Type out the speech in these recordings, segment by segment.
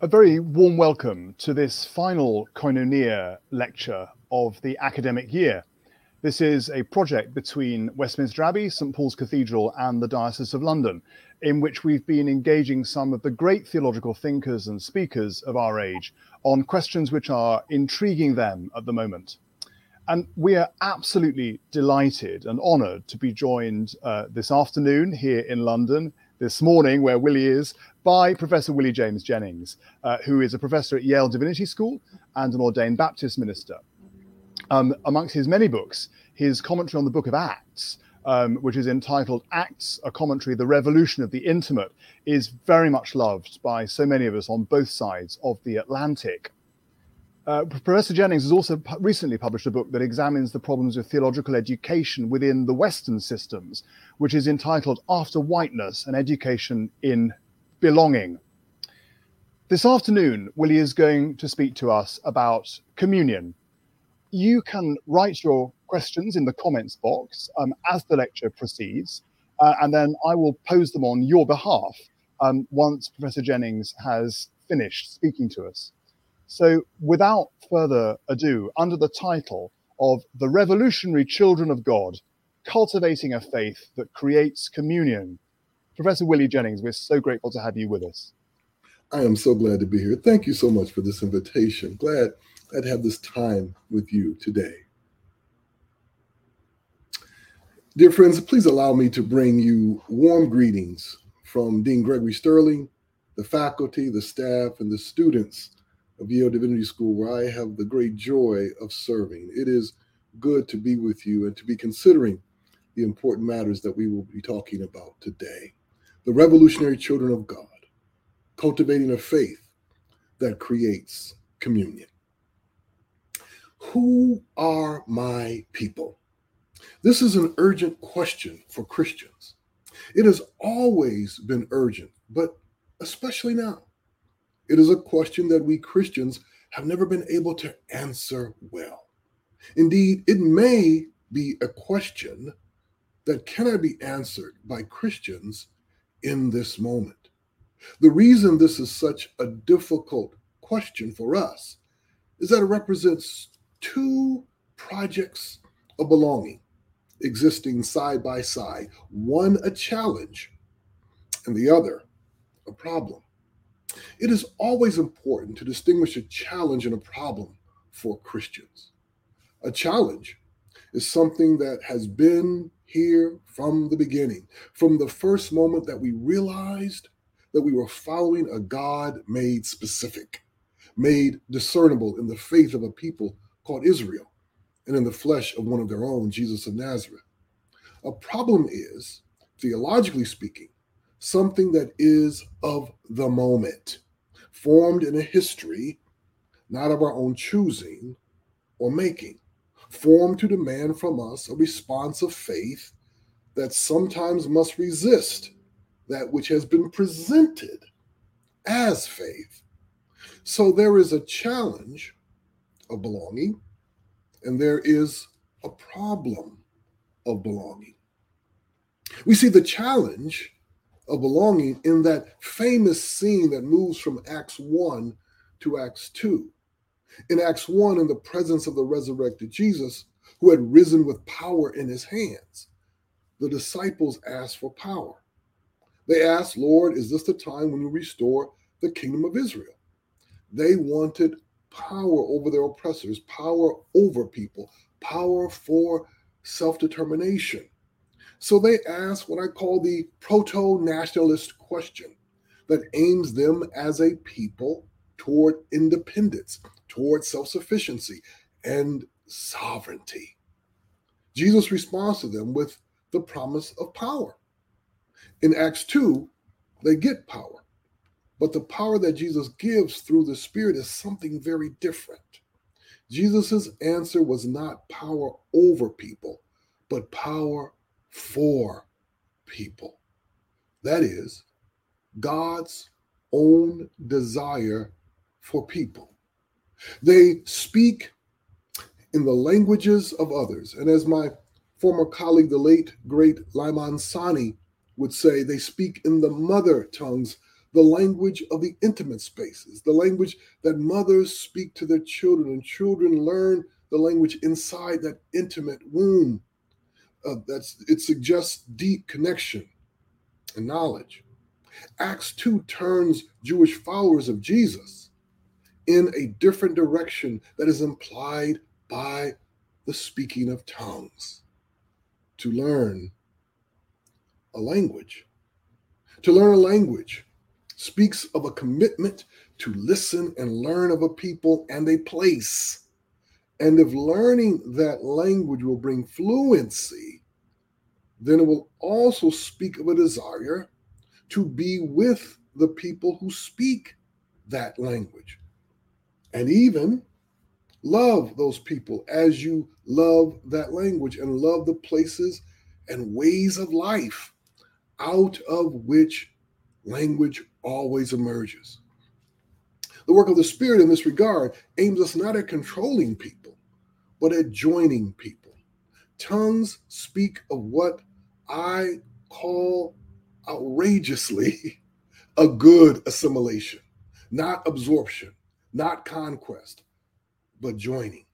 A very warm welcome to this final Koinonia lecture of the academic year. This is a project between Westminster Abbey, St Paul's Cathedral, and the Diocese of London, in which we've been engaging some of the great theological thinkers and speakers of our age on questions which are intriguing them at the moment. And we are absolutely delighted and honoured to be joined uh, this afternoon here in London this morning, where Willie is, by Professor Willie James Jennings, uh, who is a professor at Yale Divinity School and an ordained Baptist minister. Um, amongst his many books, his commentary on the book of Acts, um, which is entitled Acts, a commentary, The Revolution of the Intimate, is very much loved by so many of us on both sides of the Atlantic. Uh, Professor Jennings has also recently published a book that examines the problems of theological education within the Western systems, which is entitled After Whiteness An Education in Belonging. This afternoon, Willie is going to speak to us about communion. You can write your questions in the comments box um, as the lecture proceeds, uh, and then I will pose them on your behalf um, once Professor Jennings has finished speaking to us. So, without further ado, under the title of The Revolutionary Children of God Cultivating a Faith That Creates Communion, Professor Willie Jennings, we're so grateful to have you with us. I am so glad to be here. Thank you so much for this invitation. Glad I'd have this time with you today. Dear friends, please allow me to bring you warm greetings from Dean Gregory Sterling, the faculty, the staff, and the students of Yale Divinity School, where I have the great joy of serving. It is good to be with you and to be considering the important matters that we will be talking about today. The revolutionary children of God, cultivating a faith that creates communion. Who are my people? This is an urgent question for Christians. It has always been urgent, but especially now. It is a question that we Christians have never been able to answer well. Indeed, it may be a question that cannot be answered by Christians in this moment. The reason this is such a difficult question for us is that it represents two projects of belonging existing side by side, one a challenge and the other a problem. It is always important to distinguish a challenge and a problem for Christians. A challenge is something that has been here from the beginning, from the first moment that we realized that we were following a God made specific, made discernible in the faith of a people called Israel, and in the flesh of one of their own, Jesus of Nazareth. A problem is, theologically speaking, something that is of the moment, formed in a history not of our own choosing or making, formed to demand from us a response of faith that sometimes must resist that which has been presented as faith. So there is a challenge of belonging, and there is a problem of belonging. We see the challenge of belonging in that famous scene that moves from Acts 1 to Acts 2. In Acts 1, in the presence of the resurrected Jesus, who had risen with power in his hands, the disciples asked for power. They asked, Lord, is this the time when you restore the kingdom of Israel? They wanted power over their oppressors, power over people, power for self determination. So they asked what I call the proto nationalist question that aims them as a people toward independence, toward self sufficiency, and sovereignty. Jesus responds to them with the promise of power. In Acts 2, they get power, but the power that Jesus gives through the Spirit is something very different. Jesus' answer was not power over people, but power for people. That is God's own desire for people. They speak in the languages of others. And as my former colleague, the late, great Lamin Sanneh, would say, they speak in the mother tongues the language of the intimate spaces, the language that mothers speak to their children, and children learn the language inside that intimate womb. Uh, that's it suggests deep connection and knowledge. Acts 2 turns Jewish followers of Jesus in a different direction that is implied by the speaking of tongues to learn a language. To learn a language speaks of a commitment to listen and learn of a people and a place. And if learning that language will bring fluency, then it will also speak of a desire to be with the people who speak that language. And even love those people as you love that language and love the places and ways of life out of which language always emerges. The work of the Spirit in this regard aims us not at controlling people, but at joining people. Tongues speak of what I call outrageously a good assimilation, not absorption, not conquest, but joining.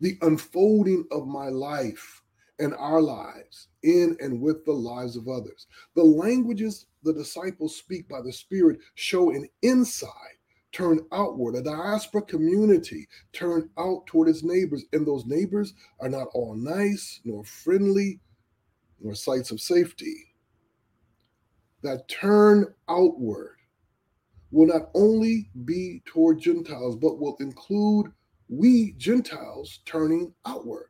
The unfolding of my life and our lives in and with the lives of others. The languages the disciples speak by the Spirit show an inside turn outward, a diaspora community turn out toward its neighbors. And those neighbors are not all nice, nor friendly, nor sites of safety. That turn outward will not only be toward Gentiles, but will include we Gentiles turning outward.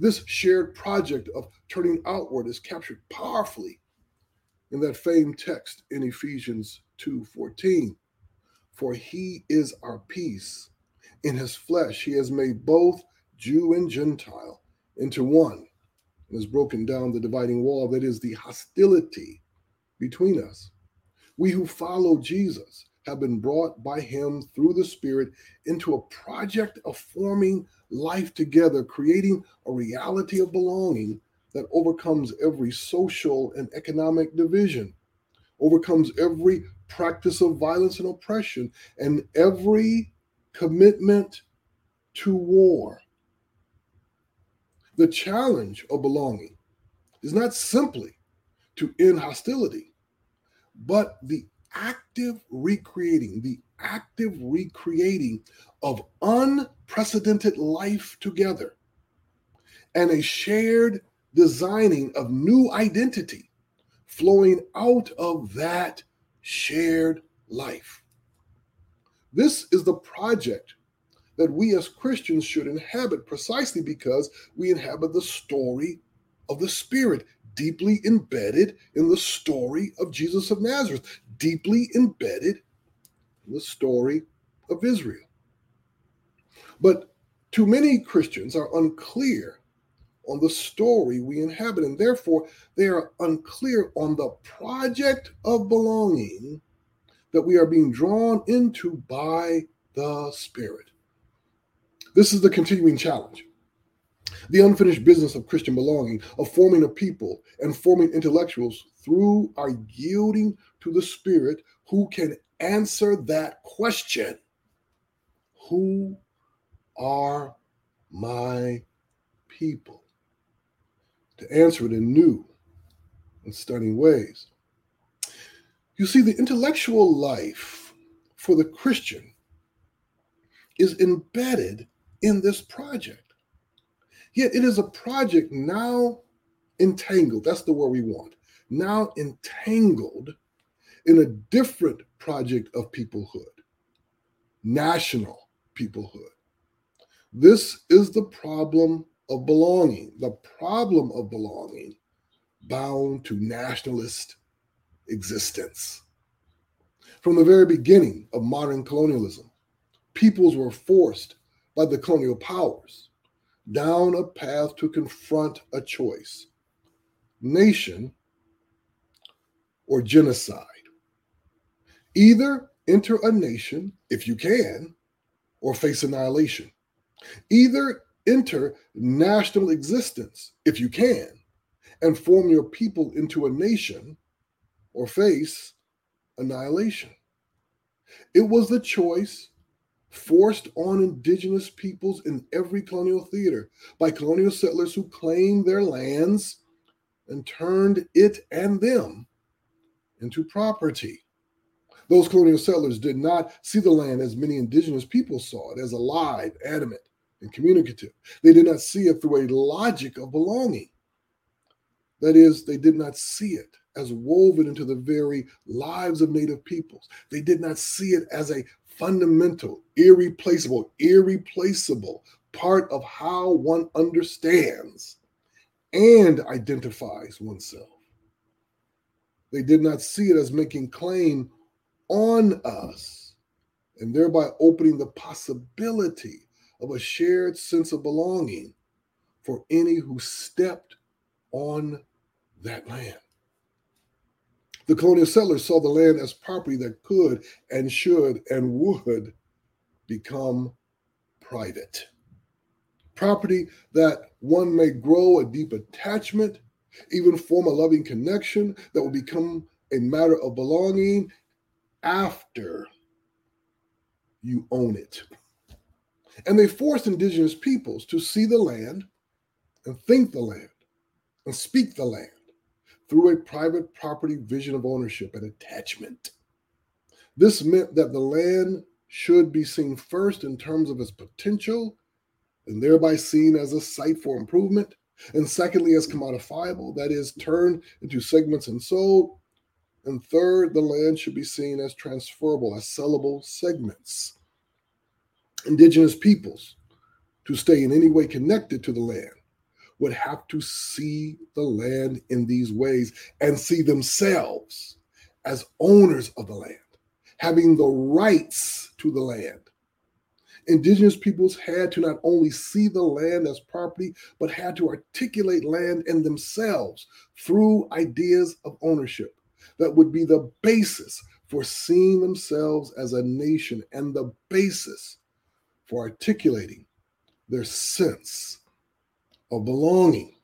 This shared project of turning outward is captured powerfully in that famed text in Ephesians 2:14. For he is our peace. In his flesh, he has made both Jew and Gentile into one and has broken down the dividing wall that is the hostility between us. We who follow Jesus have been brought by him through the Spirit into a project of forming life together, creating a reality of belonging that overcomes every social and economic division, overcomes every practice of violence and oppression, and every commitment to war. The challenge of belonging is not simply to end hostility, but the active recreating, the active recreating of unprecedented life together and a shared designing of new identity flowing out of that shared life. This is the project that we as Christians should inhabit precisely because we inhabit the story of the Spirit, deeply embedded in the story of Jesus of Nazareth, deeply embedded in the story of Israel. But too many Christians are unclear on the story we inhabit, and therefore they are unclear on the project of belonging that we are being drawn into by the Spirit. This is the continuing challenge. The unfinished business of Christian belonging, of forming a people and forming intellectuals through our yielding to the Spirit who can answer that question Who are my people? To answer it in new and stunning ways. You see, the intellectual life for the Christian is embedded in this project. Yet it is a project now entangled. That's the word we want. Now entangled in a different project of peoplehood, national peoplehood. This is the problem of belonging, the problem of belonging bound to nationalist existence. From the very beginning of modern colonialism, peoples were forced by the colonial powers down a path to confront a choice nation or genocide. Either enter a nation if you can, or face annihilation. Either enter national existence if you can, and form your people into a nation, or face annihilation. It was the choice forced on indigenous peoples in every colonial theater by colonial settlers who claimed their lands and turned it and them into property. Those colonial settlers did not see the land as many indigenous people saw it, as alive, animate, and communicative. They did not see it through a logic of belonging. That is, they did not see it as woven into the very lives of Native peoples. They did not see it as a fundamental, irreplaceable, irreplaceable part of how one understands and identifies oneself. They did not see it as making claim on us and thereby opening the possibility of a shared sense of belonging for any who stepped on that land. The colonial settlers saw the land as property that could and should and would become private. Property that one may grow a deep attachment, even form a loving connection that will become a matter of belonging after you own it. And they forced indigenous peoples to see the land and think the land and speak the land through a private property vision of ownership and attachment. This meant that the land should be seen first in terms of its potential and thereby seen as a site for improvement, and secondly, as commodifiable, that is, turned into segments and sold. And third, the land should be seen as transferable, as sellable segments. Indigenous peoples, to stay in any way connected to the land, would have to see the land in these ways and see themselves as owners of the land, having the rights to the land. Indigenous peoples had to not only see the land as property, but had to articulate land in themselves through ideas of ownership that would be the basis for seeing themselves as a nation and the basis for articulating their sense of belonging.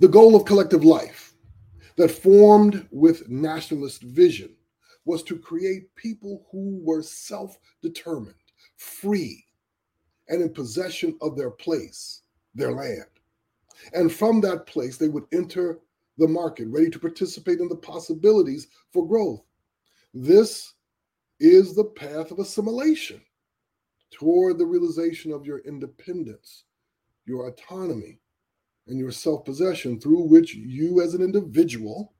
The goal of collective life that formed with nationalist vision was to create people who were self determined, free, and in possession of their place, their land. And from that place, they would enter the market, ready to participate in the possibilities for growth. This is the path of assimilation toward the realization of your independence your autonomy, and your self possession through which you, as an individual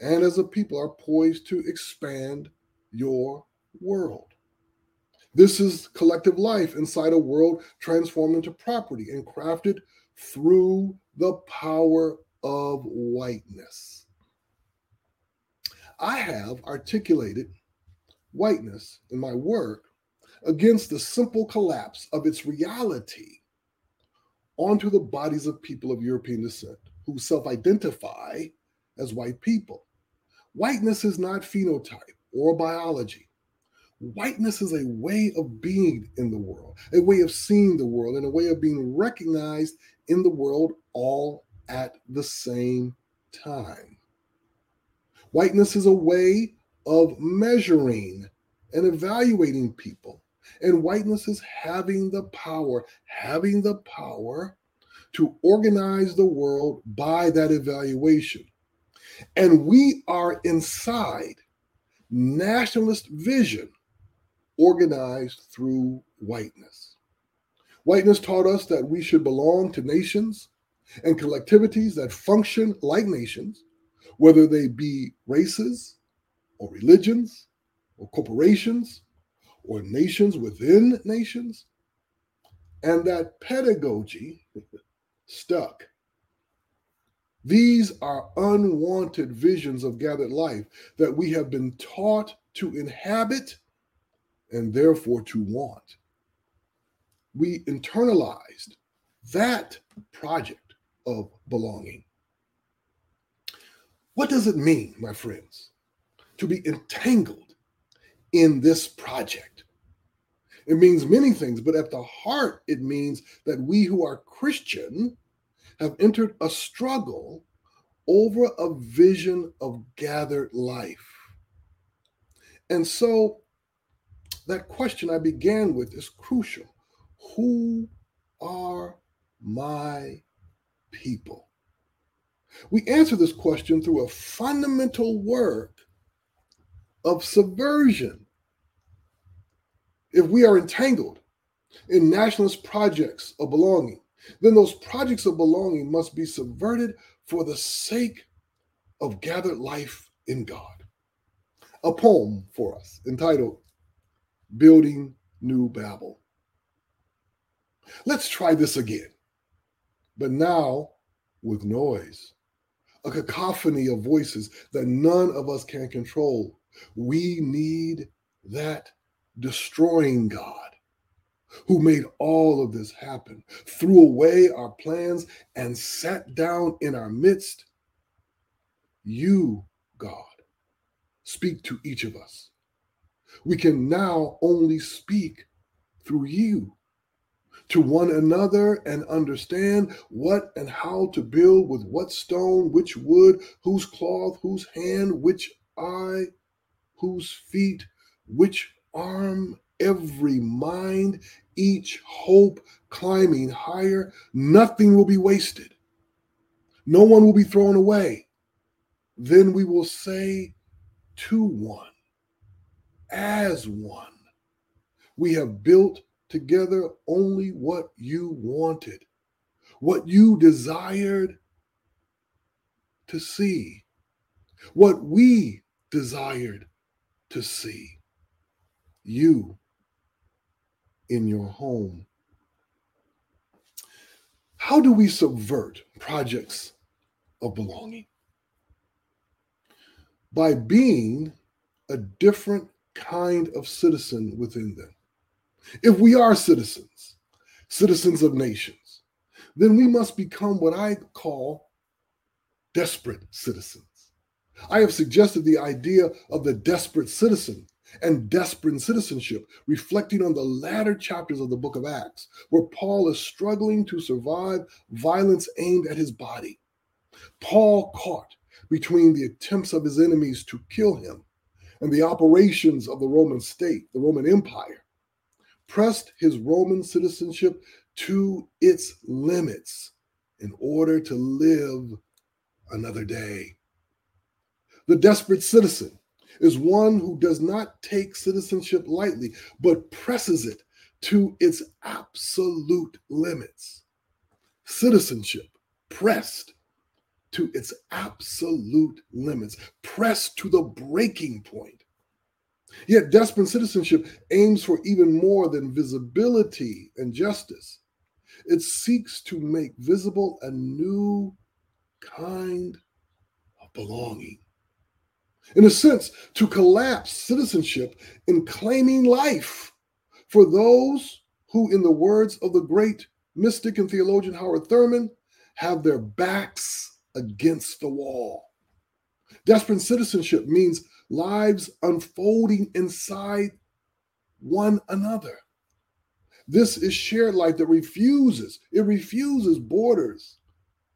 and as a people, are poised to expand your world. This is collective life inside a world transformed into property and crafted through the power of whiteness. I have articulated whiteness in my work against the simple collapse of its reality onto the bodies of people of European descent who self identify as white people. Whiteness is not phenotype or biology. Whiteness is a way of being in the world, a way of seeing the world, and a way of being recognized in the world all at the same time. Whiteness is a way of measuring and evaluating people and whiteness is having the power, having the power to organize the world by that evaluation. And we are inside nationalist vision organized through whiteness. Whiteness taught us that we should belong to nations and collectivities that function like nations, whether they be races or religions or corporations or nations within nations, and that pedagogy stuck. These are unwanted visions of gathered life that we have been taught to inhabit and therefore to want. We internalized that project of belonging. What does it mean, my friends, to be entangled in this project. It means many things, but at the heart, it means that we who are Christian have entered a struggle over a vision of gathered life. And so that question I began with is crucial. Who are my people? We answer this question through a fundamental work of subversion. If we are entangled in nationalist projects of belonging, then those projects of belonging must be subverted for the sake of gathered life in God. A poem for us entitled Building New Babel. Let's try this again, but now with noise, a cacophony of voices that none of us can control. We need that destroying God who made all of this happen, threw away our plans, and sat down in our midst. You, God, speak to each of us. We can now only speak through you to one another and understand what and how to build with what stone, which wood, whose cloth, whose hand, which eye, whose feet, which arm, every mind, each hope climbing higher. Nothing will be wasted. No one will be thrown away. Then we will say to one, as one, we have built together only what you wanted, what you desired to see, what we desired to see. You in your home. How do we subvert projects of belonging? By being a different kind of citizen within them. If we are citizens, citizens of nations, then we must become what I call desperate citizens. I have suggested the idea of the desperate citizen and desperate citizenship, reflecting on the latter chapters of the book of Acts, where Paul is struggling to survive violence aimed at his body. Paul, caught between the attempts of his enemies to kill him and the operations of the Roman state, the Roman Empire, pressed his Roman citizenship to its limits in order to live another day. The desperate citizen is one who does not take citizenship lightly, but presses it to its absolute limits. Citizenship pressed to its absolute limits, pressed to the breaking point. Yet desperate citizenship aims for even more than visibility and justice. It seeks to make visible a new kind of belonging. In a sense, to collapse citizenship in claiming life for those who, in the words of the great mystic and theologian Howard Thurman, have their backs against the wall. Desperate citizenship means lives unfolding inside one another. This is shared life that refuses, it refuses borders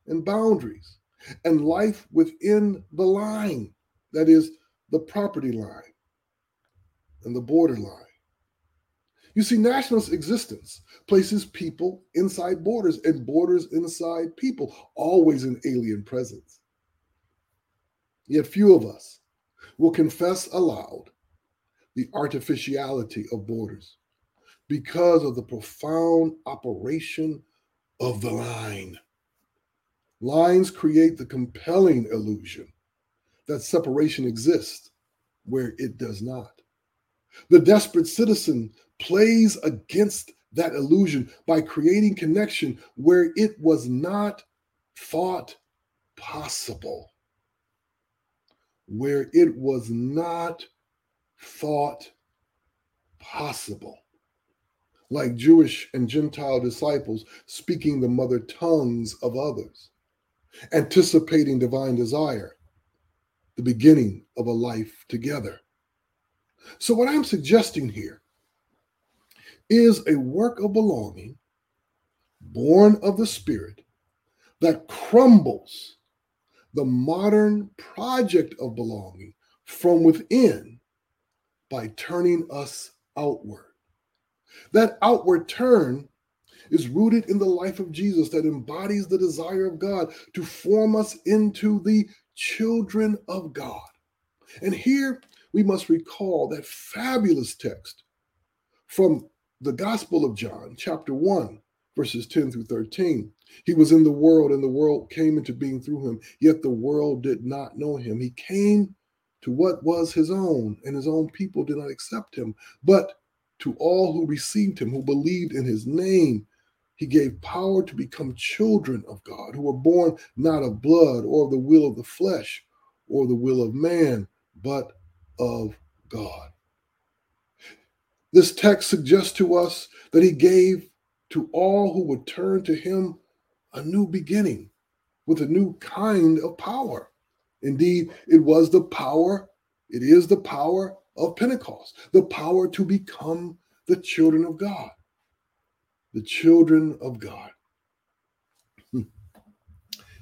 and boundaries and life within the line, that is, the property line and the border line. You see, nationalist existence places people inside borders and borders inside people, always an alien presence. Yet few of us will confess aloud the artificiality of borders because of the profound operation of the line. Lines create the compelling illusion that separation exists where it does not. The desperate citizen plays against that illusion by creating connection where it was not thought possible where it was not thought possible. Like Jewish and Gentile disciples speaking the mother tongues of others, anticipating divine desire, the beginning of a life together. So, what I'm suggesting here is a work of belonging born of the Spirit that crumbles the modern project of belonging from within by turning us outward. That outward turn is rooted in the life of Jesus that embodies the desire of God to form us into the children of God. And here we must recall that fabulous text from the Gospel of John, chapter 1, verses 10 through 13. He was in the world, and the world came into being through him, yet the world did not know him. He came to what was his own, and his own people did not accept him. But to all who received him, who believed in his name, he gave power to become children of God, who were born not of blood or of the will of the flesh or the will of man, but of God. This text suggests to us that he gave to all who would turn to him a new beginning with a new kind of power. Indeed, it was the power, it is the power of Pentecost, the power to become the children of God the children of God.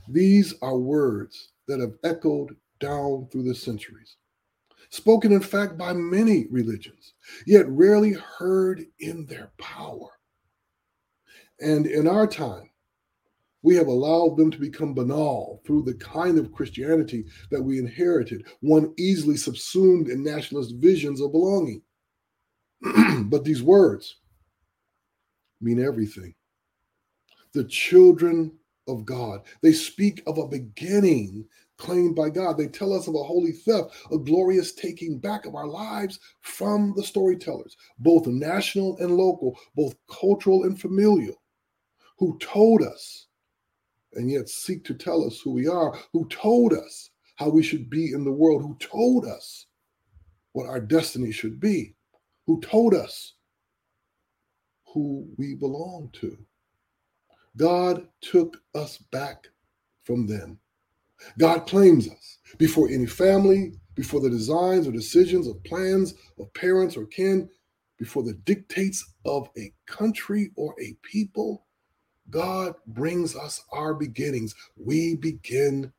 These are words that have echoed down through the centuries, spoken in fact by many religions, yet rarely heard in their power. And in our time, we have allowed them to become banal through the kind of Christianity that we inherited, one easily subsumed in nationalist visions of belonging. but these words, mean everything. The children of God. They speak of a beginning claimed by God. They tell us of a holy theft, a glorious taking back of our lives from the storytellers, both national and local, both cultural and familial, who told us and yet seek to tell us who we are, who told us how we should be in the world, who told us what our destiny should be, who told us who we belong to. God took us back from them. God claims us before any family, before the designs or decisions of plans of parents or kin, before the dictates of a country or a people. God brings us our beginnings. We begin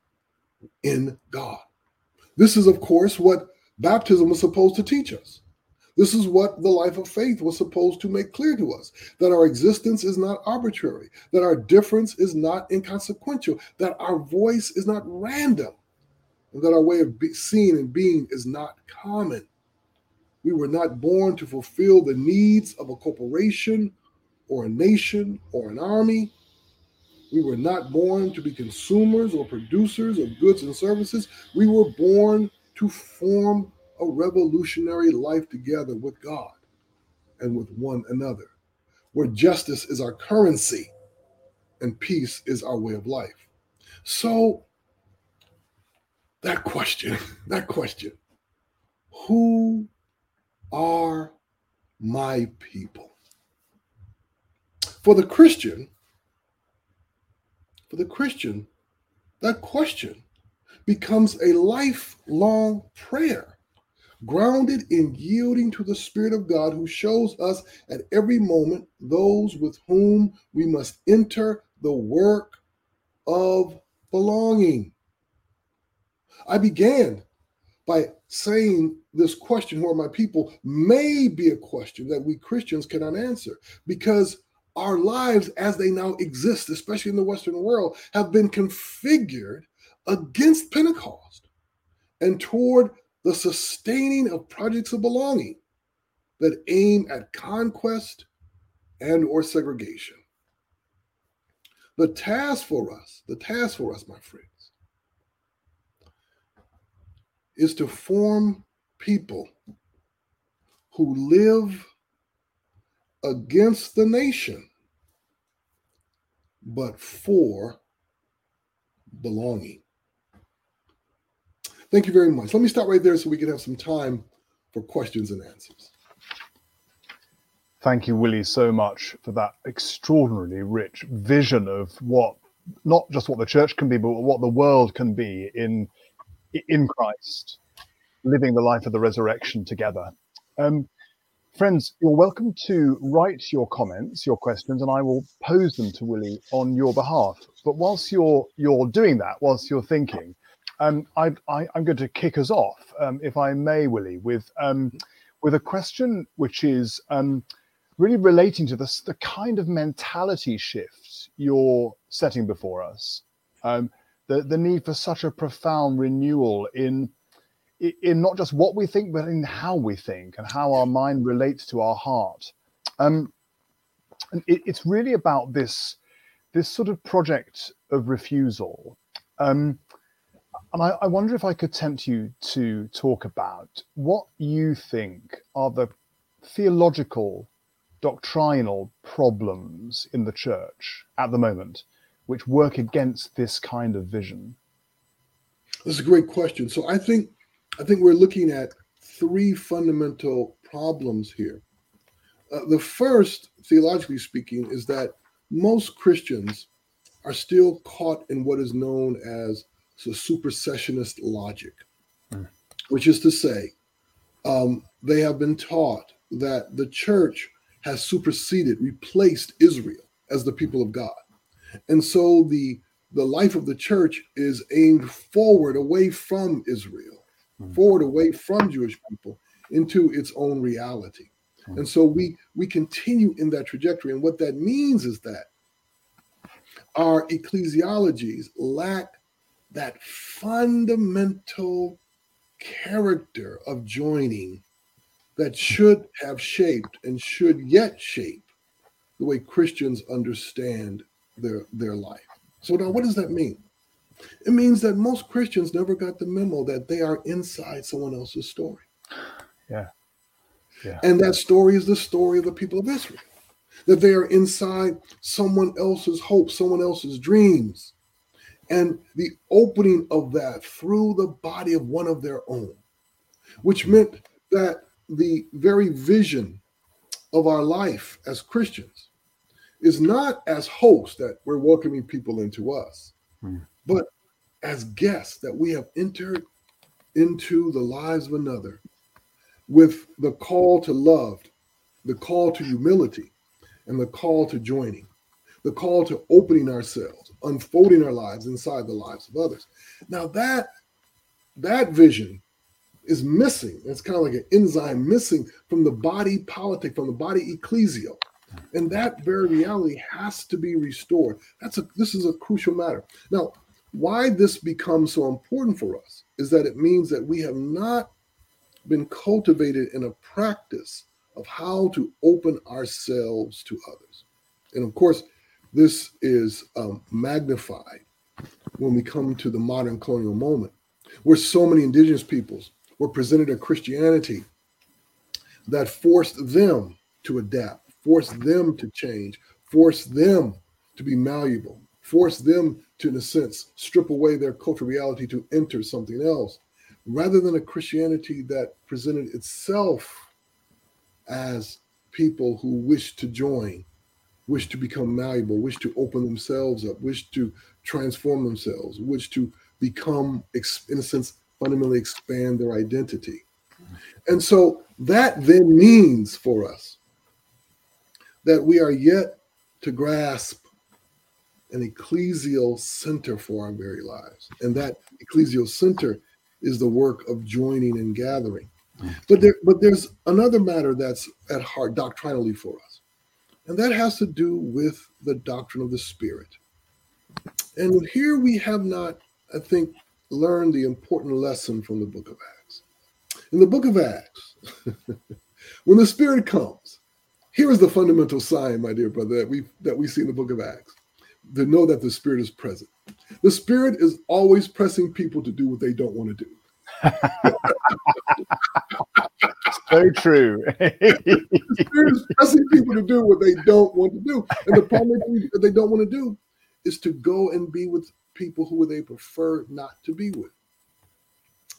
in God. This is, of course, what baptism was supposed to teach us. This is what the life of faith was supposed to make clear to us that our existence is not arbitrary, that our difference is not inconsequential, that our voice is not random, and that our way of seeing and being is not common. We were not born to fulfill the needs of a corporation or a nation or an army. We were not born to be consumers or producers of goods and services. We were born to form a revolutionary life together with God and with one another, where justice is our currency and peace is our way of life. So, that question, that question, who are my people? For the Christian, for the Christian, that question becomes a lifelong prayer grounded in yielding to the Spirit of God who shows us at every moment those with whom we must enter the work of belonging. I began by saying this question, Who are my people? may be a question that we Christians cannot answer because our lives as they now exist, especially in the Western world, have been configured against Pentecost and toward the sustaining of projects of belonging that aim at conquest and or segregation. The task for us, the task for us, my friends, is to form people who live against the nation, but for belonging. Thank you very much. Let me start right there so we can have some time for questions and answers. Thank you, Willie, so much for that extraordinarily rich vision of what not just what the church can be, but what the world can be in in Christ, living the life of the resurrection together. Um, friends, you're welcome to write your comments, your questions, and I will pose them to Willie on your behalf. But whilst you're you're doing that, whilst you're thinking, um, I, am going to kick us off, um, if I may, Willie, with um, with a question which is um, really relating to this, the kind of mentality shift you're setting before us. Um, the, the need for such a profound renewal in in not just what we think, but in how we think and how our mind relates to our heart. Um, and it, it's really about this this sort of project of refusal. Um, and I, I, wonder if I could tempt you to talk about what you think are the theological, doctrinal problems in the church at the moment which work against this kind of vision. That's a great question. So I think I think we're looking at three fundamental problems here. Uh, the first, theologically speaking, is that most Christians are still caught in what is known as the supersessionist logic, mm. which is to say, um, they have been taught that the church has superseded, replaced Israel as the people of God. And so the the life of the church is aimed forward away from Israel, mm. forward away from Jewish people into its own reality. Mm. And so we we continue in that trajectory. And what that means is that our ecclesiologies lack that fundamental character of joining that should have shaped and should yet shape the way Christians understand their their life. So now what does that mean? It means that most Christians never got the memo that they are inside someone else's story. Yeah. Yeah. And that story is the story of the people of Israel. That they are inside someone else's hope, someone else's dreams. And the opening of that through the body of one of their own, which meant that the very vision of our life as Christians is not as hosts that we're welcoming people into us, mm. but as guests that we have entered into the lives of another with the call to love, the call to humility, and the call to joining, the call to opening ourselves, unfolding our lives inside the lives of others. Now that that vision is missing. It's kind of like an enzyme missing from the body politic, from the body ecclesial. And that very reality has to be restored. That's a this is a crucial matter. Now, why this becomes so important for us is that it means that we have not been cultivated in a practice of how to open ourselves to others. And of course, this is um, magnified when we come to the modern colonial moment, where so many indigenous peoples were presented a Christianity that forced them to adapt, forced them to change, forced them to be malleable, forced them to, in a sense, strip away their cultural reality to enter something else rather than a Christianity that presented itself as people who wish to join, wish to become malleable, wish to open themselves up, wish to transform themselves, wish to become, in a sense, fundamentally expand their identity. And so that then means for us that we are yet to grasp an ecclesial center for our very lives. And that ecclesial center is the work of joining and gathering. Mm. But there, but there's another matter that's at heart doctrinally for us, and that has to do with the doctrine of the Spirit. And here we have not, I think, learned the important lesson from the book of Acts. In the book of Acts, when the Spirit comes, here is the fundamental sign, my dear brother, that we that we see in the book of Acts, to know that the Spirit is present. The Spirit is always pressing people to do what they don't want to do. so true. is pressing people to do what they don't want to do. And the problem that they don't want to do is to go and be with people who they prefer not to be with.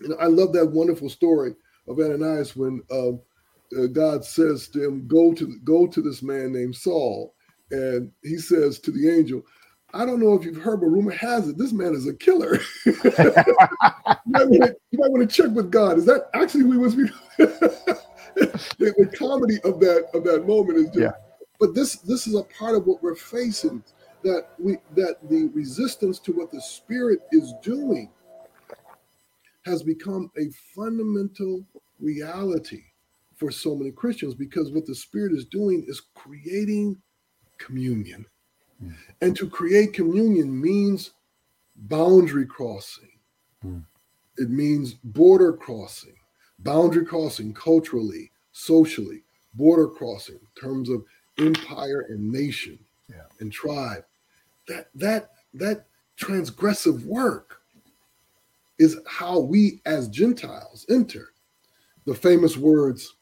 And I love that wonderful story of Ananias when um, uh, God says to him, "Go to go to this man named Saul," and he says to the angel, I don't know if you've heard, but rumor has it this man is a killer. you, might want to check with God. Is that actually who he was? the, the, comedy of that of that moment is just. Yeah. But this this is a part of what we're facing that we that the resistance to what the Spirit is doing has become a fundamental reality for so many Christians because what the Spirit is doing is creating communion. Mm. And to create communion means boundary crossing, mm. it means border crossing, boundary crossing culturally, socially, border crossing in terms of empire and nation yeah. and tribe. That that that transgressive work is how we as Gentiles enter. The famous words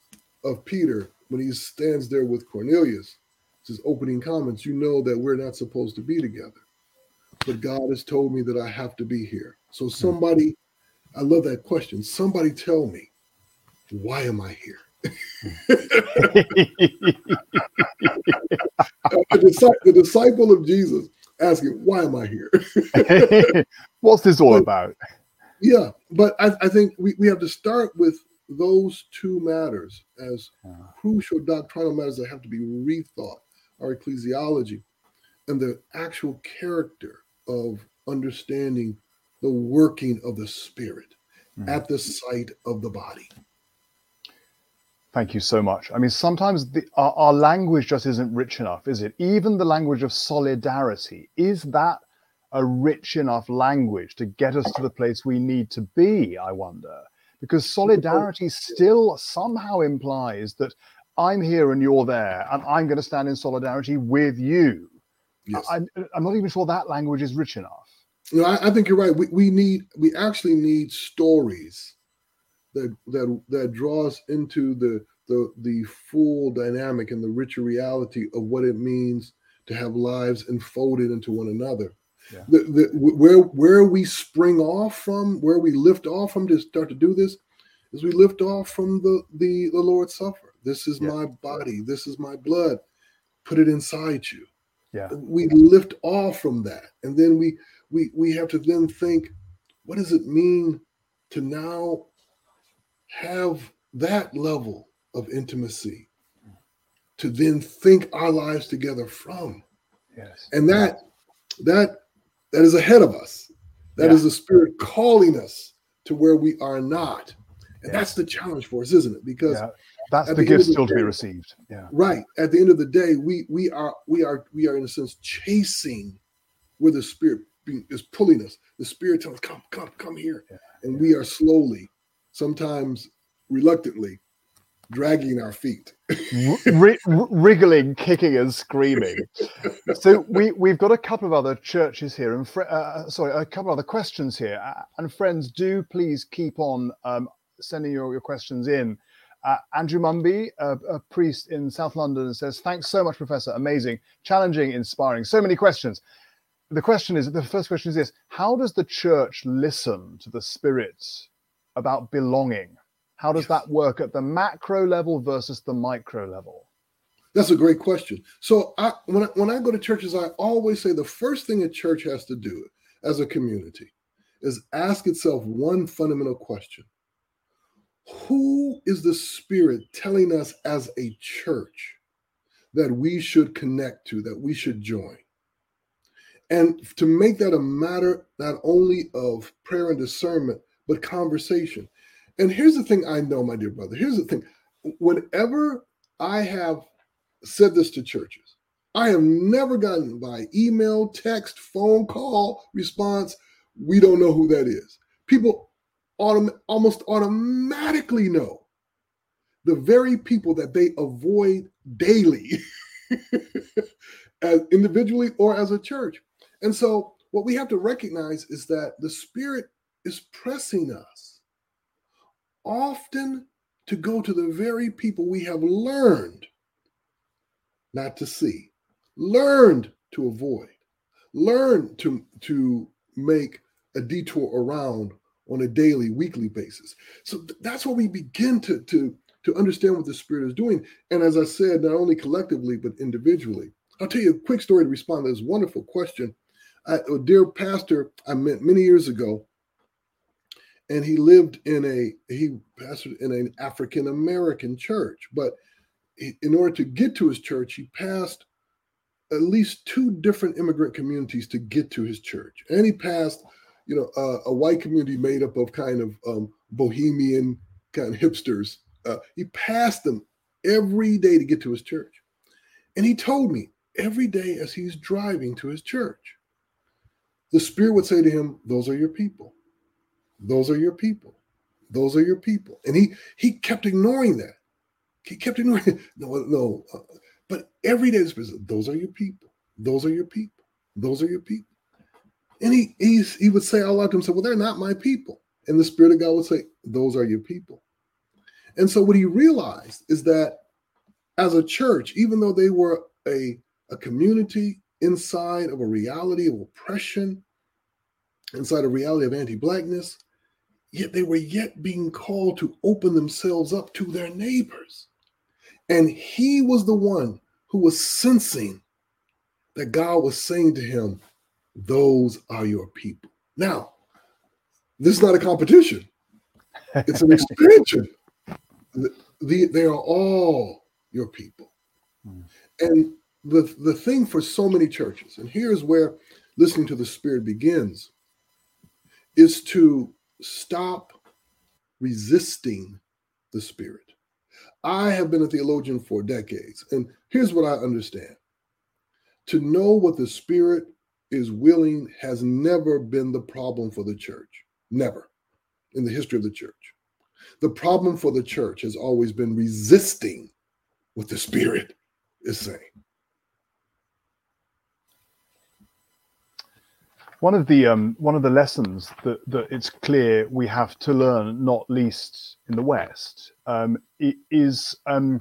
of Peter when he stands there with Cornelius, his opening comments, you know that we're not supposed to be together. But God has told me that I have to be here. So hmm. somebody, I love that question. Somebody tell me, why am I here? the, the disciple of Jesus asking, why am I here? What's this all but, about? Yeah, but I, I, think we, we have to start with those two matters as crucial doctrinal matters that have to be rethought our ecclesiology and the actual character of understanding the working of the spirit mm-hmm. at the site of the body. Thank you so much. I mean, sometimes the, our, our, language just isn't rich enough, is it? Even the language of solidarity, is that a rich enough language to get us to the place we need to be? I wonder. Because solidarity still somehow implies that I'm here and you're there, and I'm going to stand in solidarity with you. Yes. I, am not even sure that language is rich enough. No, I, I think you're right. We, we need, we actually need stories that that that draws into the the the full dynamic and the richer reality of what it means to have lives enfolded into one another. Yeah. The, the, where where we spring off from, where we lift off from to start to do this, is we lift off from the the, the Lord's Supper. This is yeah. my body. This is my blood. Put it inside you. Yeah. We lift off from that, and then we we we have to then think, what does it mean to now have that level of intimacy to then think our lives together from. Yes. And that that that is ahead of us. That yeah. is the spirit calling us to where we are not. And yeah. that's the challenge for us, isn't it? Because yeah. That's the, the gift still day, to be received. Yeah. Right. At the end of the day, we we are we are we are in a sense chasing where the spirit is pulling us. The spirit tells us, come, come, come here. And we are slowly sometimes reluctantly dragging our feet, R- wriggling, kicking, and screaming. so we we've got a couple of other churches here, and fr- uh, sorry, a couple of other questions here. Uh, and friends, do please keep on um, sending your, your questions in. Uh, Andrew Mumby, a, a, priest in South London, says, "Thanks so much, Professor. Amazing, challenging, inspiring. So many questions." The question is: the first question is this: How does the church listen to the Spirit about belonging? How does that work at the macro level versus the micro level? That's a great question. So I, when I, when I go to churches, I always say the first thing a church has to do as a community is ask itself one fundamental question: Who is the Spirit telling us as a church that we should connect to, that we should join? And to make that a matter not only of prayer and discernment, but conversation. And here's the thing I know, my dear brother. Here's the thing. Whenever I have said this to churches, I have never gotten by email, text, phone call response. We don't know who that is. People autom- almost automatically know the very people that they avoid daily, as individually or as a church. And so, what we have to recognize is that the Spirit is pressing us often to go to the very people we have learned not to see, learned to avoid, learned to, to make a detour around on a daily, weekly basis. So th- that's what we begin to, to, to understand what the Spirit is doing. And as I said, not only collectively, but individually. I'll tell you a quick story to respond to this wonderful question. I, a dear pastor I met many years ago and he lived in a he pastored in an African American church. But in order to get to his church, he passed at least two different immigrant communities to get to his church, and he passed, you know, uh, a white community made up of kind of um, bohemian kind of hipsters uh, he passed them every day to get to his church. And he told me every day as he's driving to his church, the Spirit would say to him, Those are your people. Those are your people. Those are your people. And he he kept ignoring that. He kept ignoring no, no. Uh, but every day, the Spirit said, Those are your people. Those are your people. Those are your people. And he he's, he would say out loud to himself, Well, they're not my people. And the Spirit of God would say, Those are your people. And so what he realized is that as a church, even though they were a, a community inside of a reality of oppression, inside a reality of anti-blackness, yet they were yet being called to open themselves up to their neighbors. And he was the one who was sensing that God was saying to him, Those are your people. Now, this is not a competition, it's an expansion. the, the, they are all your people. Mm. And the, the thing for so many churches, and here's where listening to the Spirit begins, is to stop resisting the Spirit. I have been a theologian for decades, and here's what I understand to know what the Spirit is willing has never been the problem for the church. Never in the history of the church. The problem for the church has always been resisting what the Spirit is saying. One of the um, one of the lessons that, that it's clear we have to learn, not least in the West, um, is um,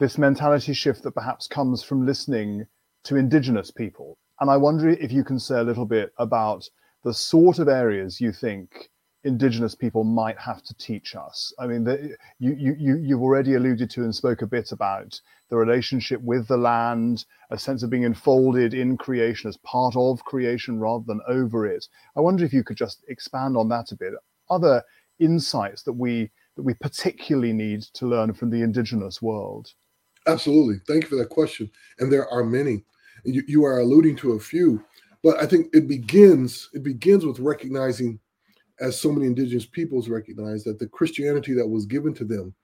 this mentality shift that perhaps comes from listening to indigenous people. And I wonder if you can say a little bit about the sort of areas you think indigenous people might have to teach us. I mean, the, you, you, you've already alluded to and spoke a bit about the relationship with the land, a sense of being enfolded in creation as part of creation rather than over it. I wonder if you could just expand on that a bit. Other insights that we that we particularly need to learn from the indigenous world. Absolutely. Thank you for that question. And there are many. You, you are alluding to a few, but I think it begins it begins with recognizing as so many indigenous peoples recognize, that the Christianity that was given to them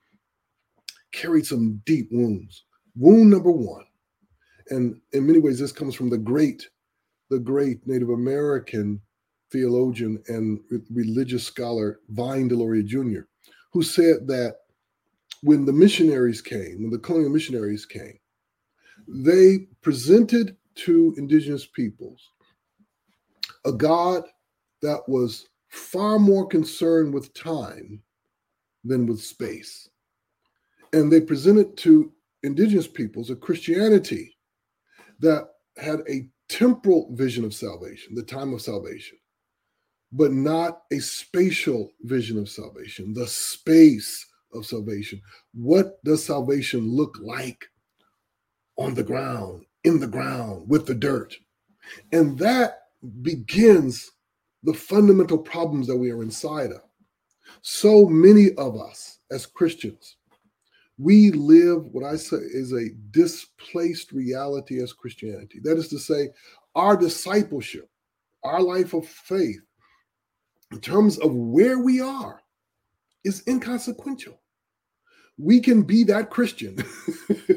carried some deep wounds. Wound number one, and in many ways, this comes from the great, the great Native American theologian and religious scholar Vine Deloria Jr., who said that when the missionaries came, when the colonial missionaries came, they presented to indigenous peoples a God that was far more concerned with time than with space. And they presented to indigenous peoples a Christianity that had a temporal vision of salvation, the time of salvation, but not a spatial vision of salvation, the space of salvation. What does salvation look like on the ground, in the ground, with the dirt? And that begins the fundamental problems that we are inside of. So many of us as Christians, we live what I say is a displaced reality as Christianity. That is to say, our discipleship, our life of faith, in terms of where we are, is inconsequential. We can be that Christian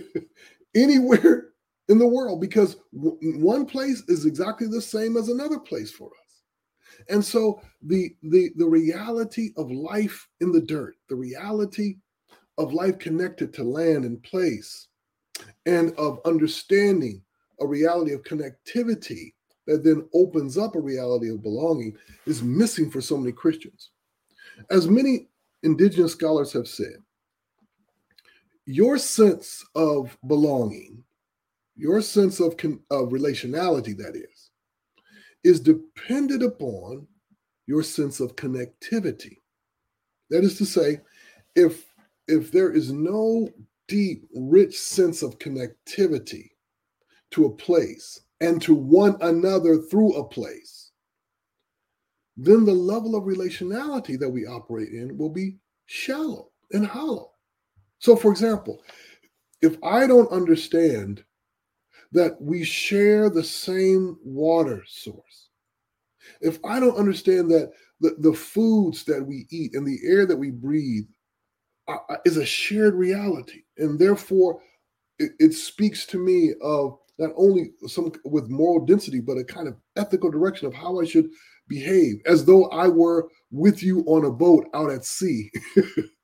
anywhere in the world because one place is exactly the same as another place for us. And so the the the reality of life in the dirt, the reality of life connected to land and place, and of understanding a reality of connectivity that then opens up a reality of belonging is missing for so many Christians. As many indigenous scholars have said, your sense of belonging, your sense of, of relationality, that is, is dependent upon your sense of connectivity. That is to say, if if there is no deep, rich sense of connectivity to a place and to one another through a place, then the level of relationality that we operate in will be shallow and hollow. So, for example, if I don't understand that we share the same water source. If I don't understand that the, the foods that we eat and the air that we breathe uh, uh, is a shared reality. And therefore, it, it speaks to me of not only some with moral density, but a kind of ethical direction of how I should behave, as though I were with you on a boat out at sea.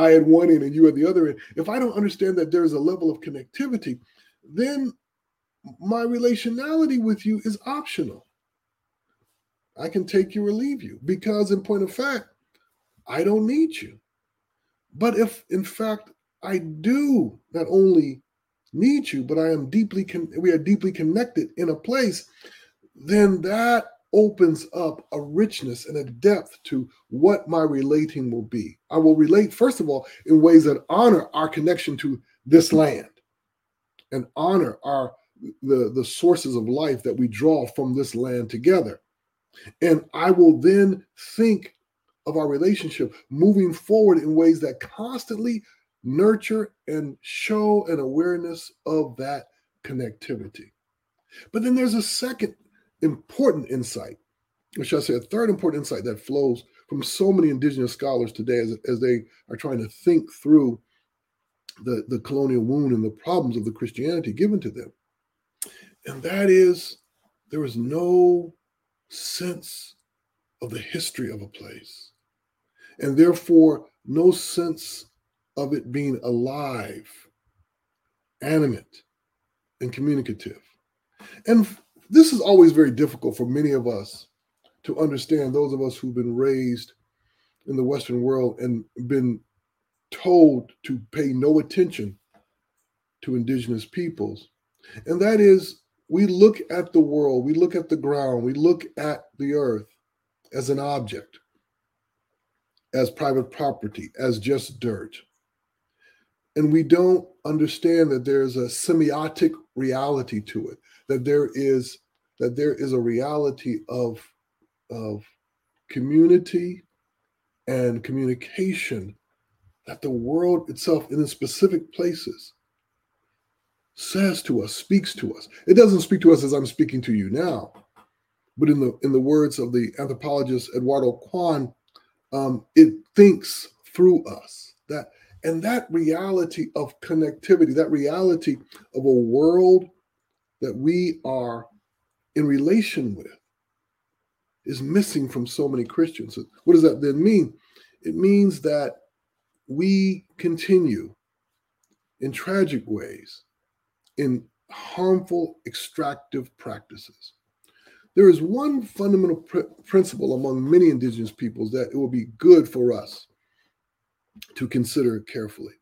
I at one end and you at the other end. If I don't understand that there's a level of connectivity, then my relationality with you is optional. I can take you or leave you because, in point of fact, I don't need you. But if, in fact, I do not only need you, but I am deeply con- we are deeply connected in a place, then that opens up a richness and a depth to what my relating will be. I will relate, first of all, in ways that honor our connection to this land and honor our the, the sources of life that we draw from this land together. And I will then think of our relationship moving forward in ways that constantly nurture and show an awareness of that connectivity. But then there's a second important insight, or should I say a third important insight that flows from so many indigenous scholars today as, as they are trying to think through the, the colonial wound and the problems of the Christianity given to them. And that is there is no sense of the history of a place, and therefore no sense of it being alive, animate, and communicative. And this is always very difficult for many of us to understand, those of us who've been raised in the Western world and been told to pay no attention to indigenous peoples. And that is we look at the world, we look at the ground, we look at the earth as an object, as private property, as just dirt. And we don't understand that there's a semiotic reality to it, that there is that there is a reality of, of community and communication that the world itself in specific places says to us, speaks to us. It doesn't speak to us as I'm speaking to you now, but in the in the words of the anthropologist Eduardo Kohn, um, it thinks through us. That and that reality of connectivity, that reality of a world that we are in relation with, is missing from so many Christians. What does that then mean? It means that we continue in tragic ways in harmful extractive practices. There is one fundamental pr- principle among many indigenous peoples that it will be good for us to consider carefully.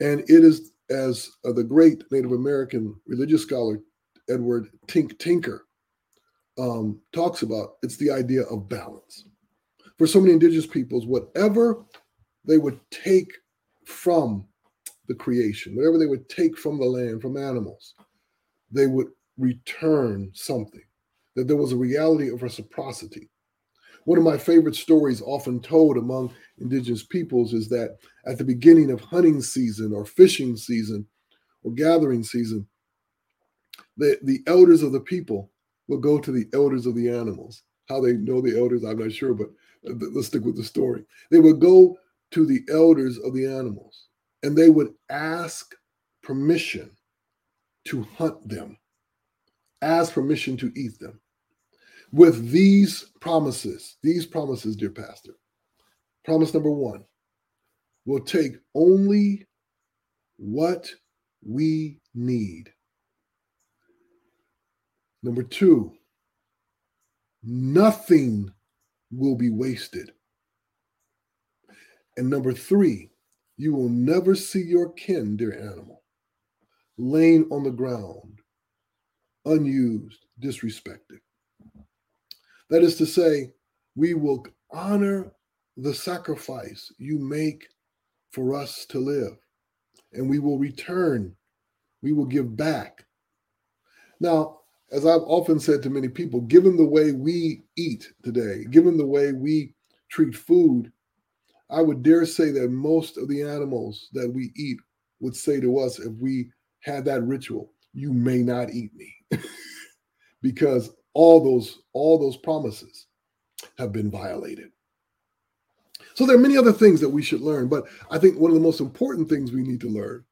And it is, as uh, the great Native American religious scholar Edward Tink Tinker um, talks about, it's the idea of balance. For so many indigenous peoples, whatever they would take from the creation, whatever they would take from the land, from animals, they would return something. That there was a reality of reciprocity. One of my favorite stories, often told among indigenous peoples, is that at the beginning of hunting season or fishing season or gathering season, the, the elders of the people will go to the elders of the animals. How they know the elders, I'm not sure, but let's stick with the story. They would go to the elders of the animals and they would ask permission to hunt them, ask permission to eat them. With these promises, these promises, dear pastor. Promise number one we'll take only what we need. Number two, nothing will be wasted. And number three, you will never see your kin, dear animal, laying on the ground, unused, disrespected. That is to say, we will honor the sacrifice you make for us to live, and we will return, we will give back. Now, as I've often said to many people, given the way we eat today, given the way we treat food, I would dare say that most of the animals that we eat would say to us if we had that ritual, you may not eat me. because all those all those promises have been violated. So there are many other things that we should learn, but I think one of the most important things we need to learn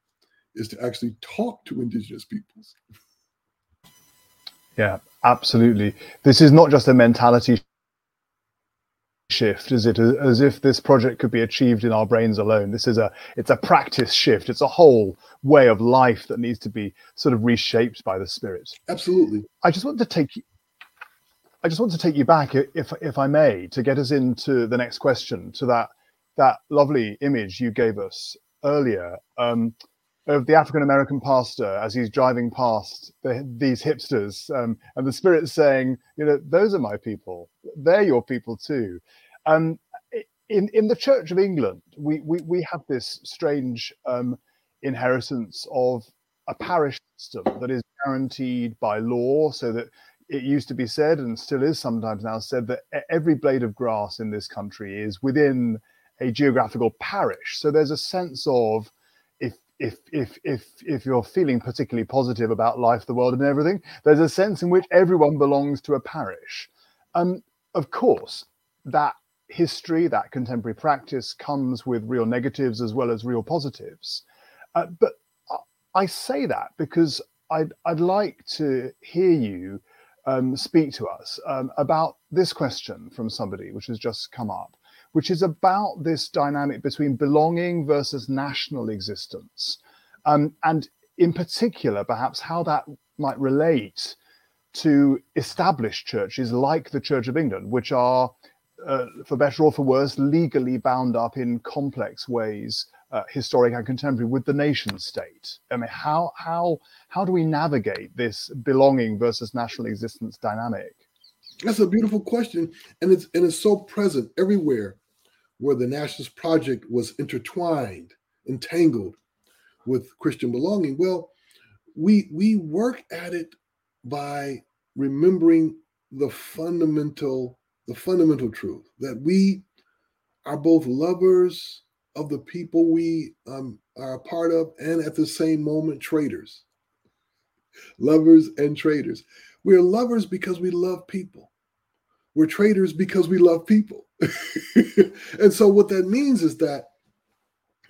is to actually talk to indigenous peoples. Yeah, absolutely. This is not just a mentality shift is it as if this project could be achieved in our brains alone this is a it's a practice shift it's a whole way of life that needs to be sort of reshaped by the spirit absolutely i just want to take you i just want to take you back if if i may to get us into the next question to that that lovely image you gave us earlier um, of the African American pastor as he's driving past the, these hipsters, um, and the Spirit saying, "You know, those are my people. They're your people too." Um, in in the Church of England, we we, we have this strange um, inheritance of a parish system that is guaranteed by law, so that it used to be said, and still is sometimes now said, that every blade of grass in this country is within a geographical parish. So there's a sense of if if if if if you're feeling particularly positive about life, the world, and everything, there's a sense in which everyone belongs to a parish. Um, of course, that history, that contemporary practice comes with real negatives as well as real positives. Uh, but I say that because I'd, I'd like to hear you um, speak to us um, about this question from somebody, which has just come up, which is about this dynamic between belonging versus national existence. Um, and in particular, perhaps how that might relate to established churches like the Church of England, which are uh, for better or for worse, legally bound up in complex ways, uh, historic and contemporary, with the nation state. I mean, how how how do we navigate this belonging versus national existence dynamic? That's a beautiful question, and it's and it's so present everywhere where the nationalist project was intertwined, entangled with Christian belonging. Well, we we work at it by remembering the fundamental the fundamental truth that we are both lovers of the people we um, are a part of and at the same moment traitors. Lovers and traitors. We're lovers because we love people. We're traitors because we love people. and so, what that means is that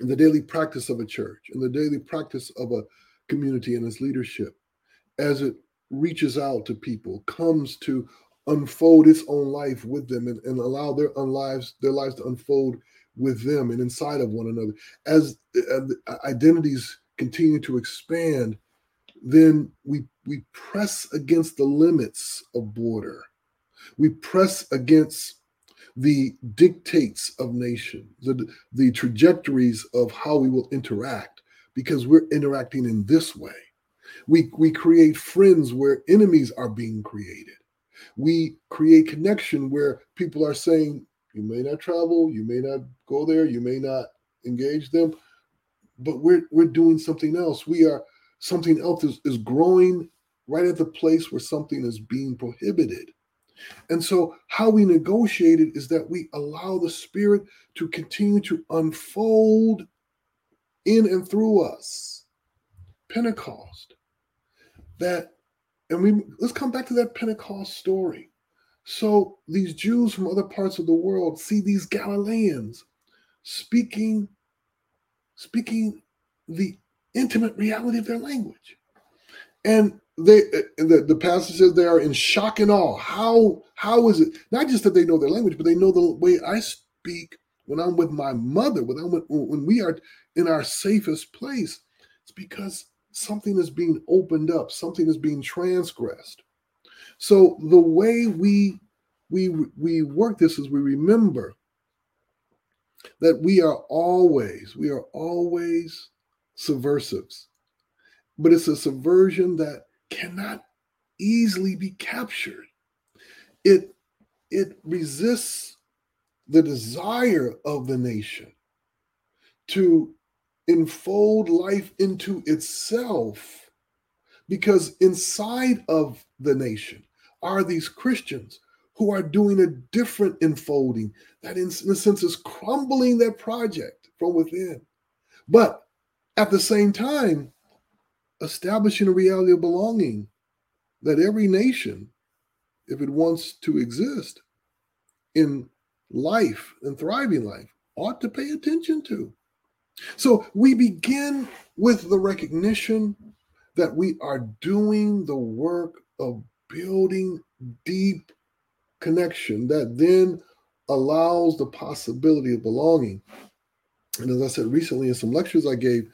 in the daily practice of a church, in the daily practice of a community and its leadership, as it reaches out to people, comes to unfold its own life with them and, and allow their lives their lives to unfold with them and inside of one another. As uh, identities continue to expand then we we press against the limits of border. We press against the dictates of nation, the, the trajectories of how we will interact because we're interacting in this way. We we create friends where enemies are being created. We create connection where people are saying, you may not travel, you may not go there, you may not engage them, but we're we're doing something else. We are something else is, is growing right at the place where something is being prohibited. And so, how we negotiate it is that we allow the Spirit to continue to unfold in and through us. Pentecost, that and we let's come back to that Pentecost story. So these Jews from other parts of the world see these Galileans speaking speaking the intimate reality of their language. And they the, the says they are in shock and awe. How how is it not just that they know their language, but they know the way I speak when I'm with my mother, when I'm with, when we are in our safest place. It's because something is being opened up, something is being transgressed. So the way we we we work this is we remember that we are always we are always subversives. But it's a subversion that cannot easily be captured. It it resists the desire of the nation to enfold life into itself because inside of the nation are these Christians who are doing a different enfolding that, in, in a sense, is crumbling that project from within. But at the same time, establishing a reality of belonging that every nation, if it wants to exist in life and thriving life, ought to pay attention to. So we begin with the recognition that we are doing the work of building deep connection that then allows the possibility of belonging. And as I said recently in some lectures I gave,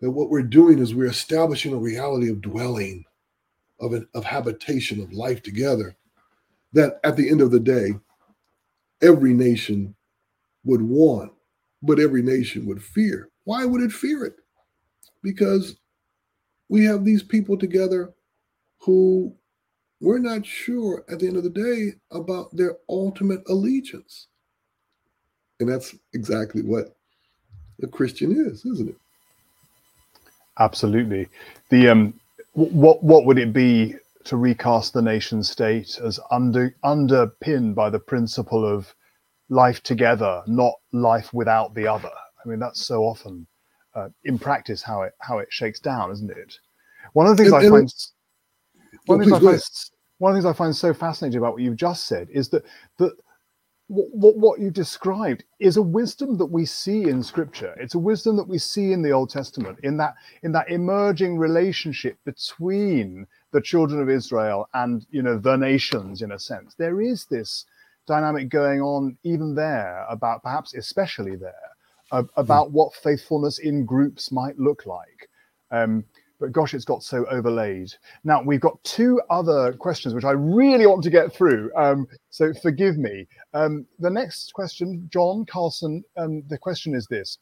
that what we're doing is we're establishing a reality of dwelling, of, an, of habitation, of life together, that at the end of the day, every nation would want, but every nation would fear. Why would it fear it? Because we have these people together who we're not sure at the end of the day about their ultimate allegiance. And that's exactly what a Christian is, isn't it? Absolutely. The um, what what would it be to recast the nation state as under underpinned by the principle of life together, not life without the other? I mean, that's so often uh, in practice how it how it shakes down, isn't it? One of the things and, I find one, of the things I find, one of the things I find so fascinating about what you've just said is that that what, what you described is a wisdom that we see in scripture. It's a wisdom that we see in the old testament in that in that emerging relationship between the children of israel and you know the nations in a sense. There is this dynamic going on even there about perhaps especially there about what faithfulness in groups might look like. Um, but gosh, it's got so overlaid. Now, we've got two other questions which I really want to get through. Um, so forgive me. Um, the next question, John Carlson, um, the question is this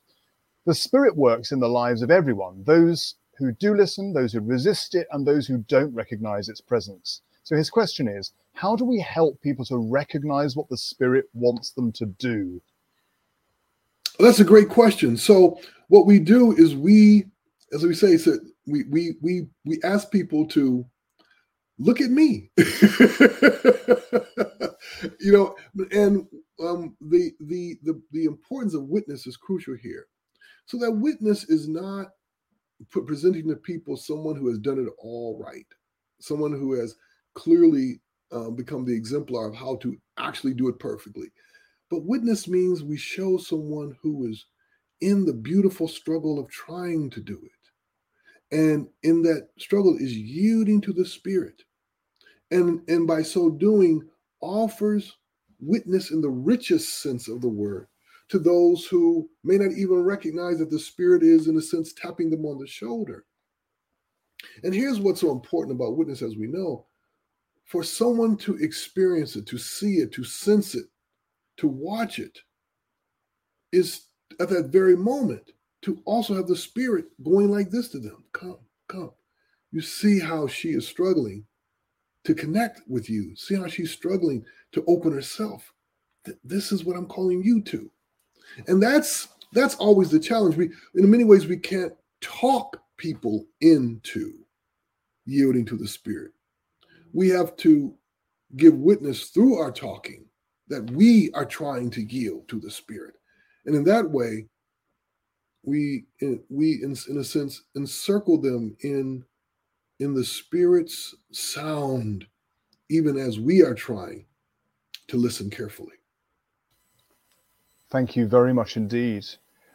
The Spirit works in the lives of everyone, those who do listen, those who resist it, and those who don't recognize its presence. So his question is How do we help people to recognize what the Spirit wants them to do? That's a great question. So, what we do is we, as we say, so we we we we ask people to look at me. You know and um, the, the the the importance of witness is crucial here. So that witness is not presenting to people someone who has done it all right someone who has clearly uh, become the exemplar of how to actually do it perfectly. But witness means we show someone who is in the beautiful struggle of trying to do it and in that struggle is yielding to the spirit. And and by so doing offers witness in the richest sense of the word to those who may not even recognize that the spirit is in a sense tapping them on the shoulder. And here's what's so important about witness as we know. For someone to experience it to see it to sense it to watch it is at that very moment to also have the spirit going like this to them. Come come. You see how she is struggling to connect with you. See how she's struggling to open herself. This is what i'm calling you to. And that's that's always the challenge. We in many ways we can't talk people into yielding to the spirit. We have to give witness through our talking that we are trying to yield to the spirit. And in that way we we in, in a sense encircle them in in the spirit's sound even as we are trying to listen carefully. Thank you very much indeed.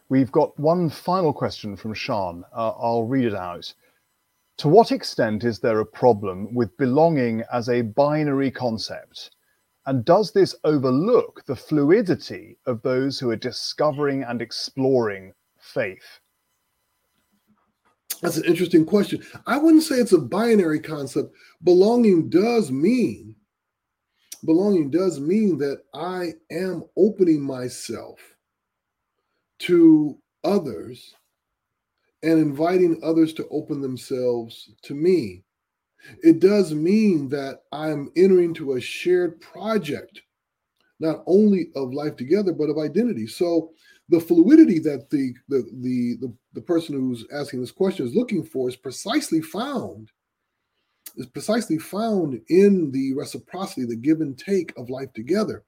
We've got one final question from sean. Uh, i'll read it out. To what extent is there a problem with belonging as a binary concept? And does this overlook the fluidity of those who are discovering and exploring faith? That's an interesting question. I wouldn't say it's a binary concept. Belonging does mean belonging does mean that I am opening myself to others and inviting others to open themselves to me. It does mean that I'm entering to a shared project, not only of life together, but of identity. So the fluidity that the, the the the the, person who's asking this question is looking for is precisely found is precisely found in the reciprocity the give and take of life together.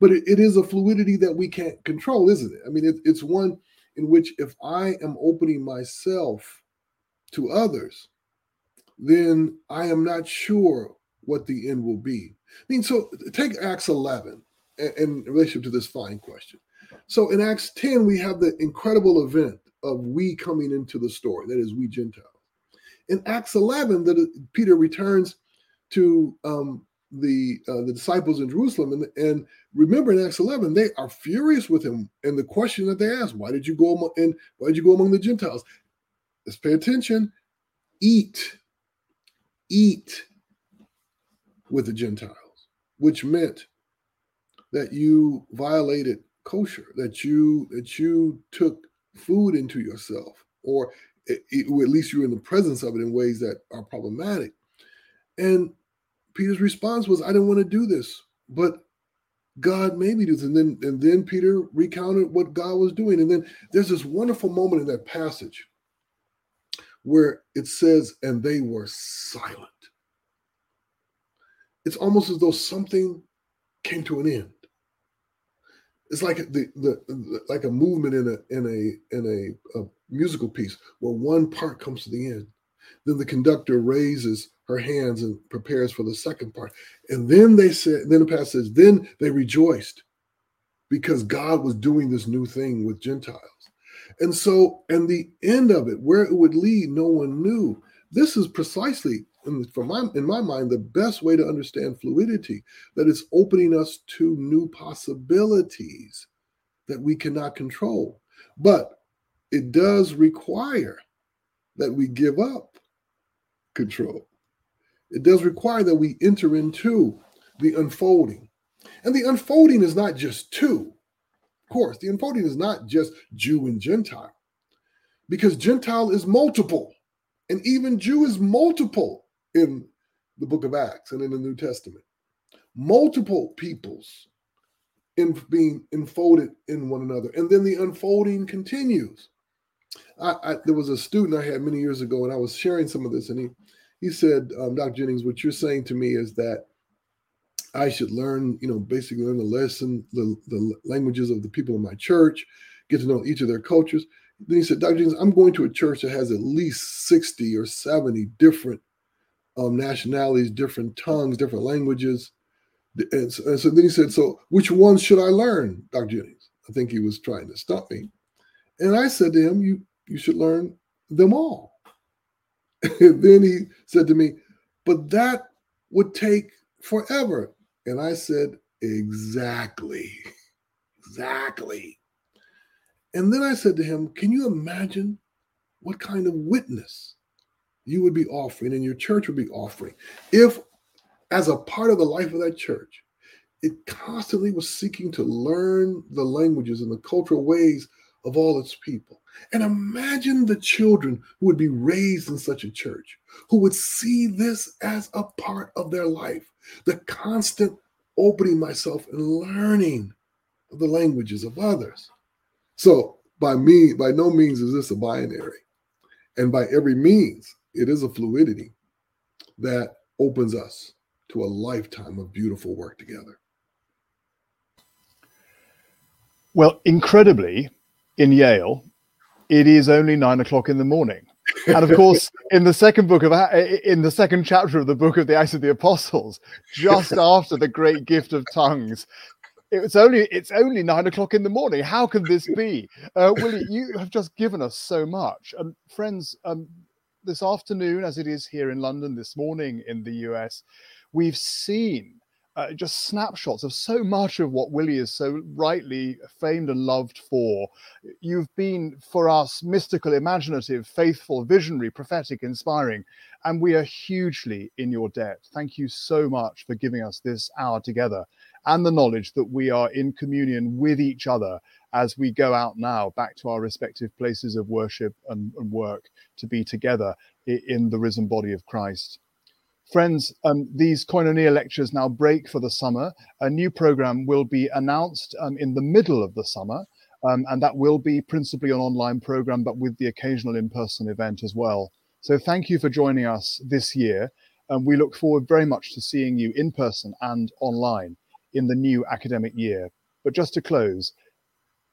But it, it is a fluidity that we can't control isn't it? I mean it, it's one in which if i am opening myself to others then i am not sure what the end will be. I mean so take acts 11 in, in relationship to this fine question So in Acts 10, we have the incredible event of we coming into the story, that is, we Gentiles. In Acts 11, that Peter returns to um, the uh, the disciples in Jerusalem, and, and remember in Acts 11, they are furious with him. And the question that they ask, why did you go among, and why did you go among the Gentiles? Let's pay attention. Eat, eat with the Gentiles, which meant that you violated kosher, that you that you took food into yourself, or it, it, at least you're in the presence of it in ways that are problematic. And Peter's response was, "I didn't want to do this, but God made me do this." And then and then Peter recounted what God was doing. And then there's this wonderful moment in that passage where it says, "And they were silent." It's almost as though something came to an end it's like the, the, the, like a movement in a in a in a, a, musical piece where one part comes to the end. Then the conductor raises her hands and prepares for the second part. And then they said then the passage says then they rejoiced because god was doing this new thing with gentiles. And so and the end of it where it would lead no one knew. This is precisely for my, in my mind, the best way to understand fluidity, that it's opening us to new possibilities that we cannot control. But it does require that we give up control. It does require that we enter into the unfolding. And the unfolding is not just two. Of course, the unfolding is not just Jew and Gentile, because Gentile is multiple, and even Jew is multiple in the book of Acts and in the New Testament. Multiple peoples in being enfolded in one another. And then the unfolding continues. I, I, there was a student I had many years ago, and I was sharing some of this, and he he said, um, Dr. Jennings, what you're saying to me is that I should learn, you know, basically learn the lesson, the, the languages of the people in my church, get to know each of their cultures. Then he said, Dr. Jennings, I'm going to a church that has at least 60 or 70 different um, nationalities, different tongues, different languages. And so, and so, then he said, So which ones should I learn, Dr. Jennings? I think he was trying to stop me. And I said to him, You you should learn them all. and then he said to me, But that would take forever. And I said, Exactly. Exactly. And then I said to him, Can you imagine what kind of witness you would be offering and your church would be offering. If as a part of the life of that church it constantly was seeking to learn the languages and the cultural ways of all its people. And imagine the children who would be raised in such a church who would see this as a part of their life. The constant opening myself and learning the languages of others. So by me by no means is this a binary. And by every means it is a fluidity that opens us to a lifetime of beautiful work together. Well, incredibly, in Yale, it is only nine o'clock in the morning. and of course, in the second book of in the second chapter of the book of the Acts of the Apostles, just after the great gift of tongues, it's only it's only nine o'clock in the morning. How can this be, uh, Willie? You have just given us so much, and friends. Um, this afternoon, as it is here in London, this morning in the US, we've seen uh, just snapshots of so much of what Willie is so rightly famed and loved for. You've been for us mystical, imaginative, faithful, visionary, prophetic, inspiring, and we are hugely in your debt. Thank you so much for giving us this hour together and the knowledge that we are in communion with each other as we go out now back to our respective places of worship and, and work to be together in the risen body of Christ. Friends, um, these Koinonia lectures now break for the summer. A new program will be announced um, in the middle of the summer, um, and that will be principally an online program, but with the occasional in person event as well. So, thank you for joining us this year. And we look forward very much to seeing you in person and online in the new academic year. But just to close,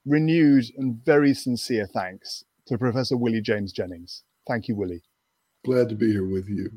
renewed and very sincere thanks to Professor Willie James Jennings. Thank you, Willie. Glad to be here with you.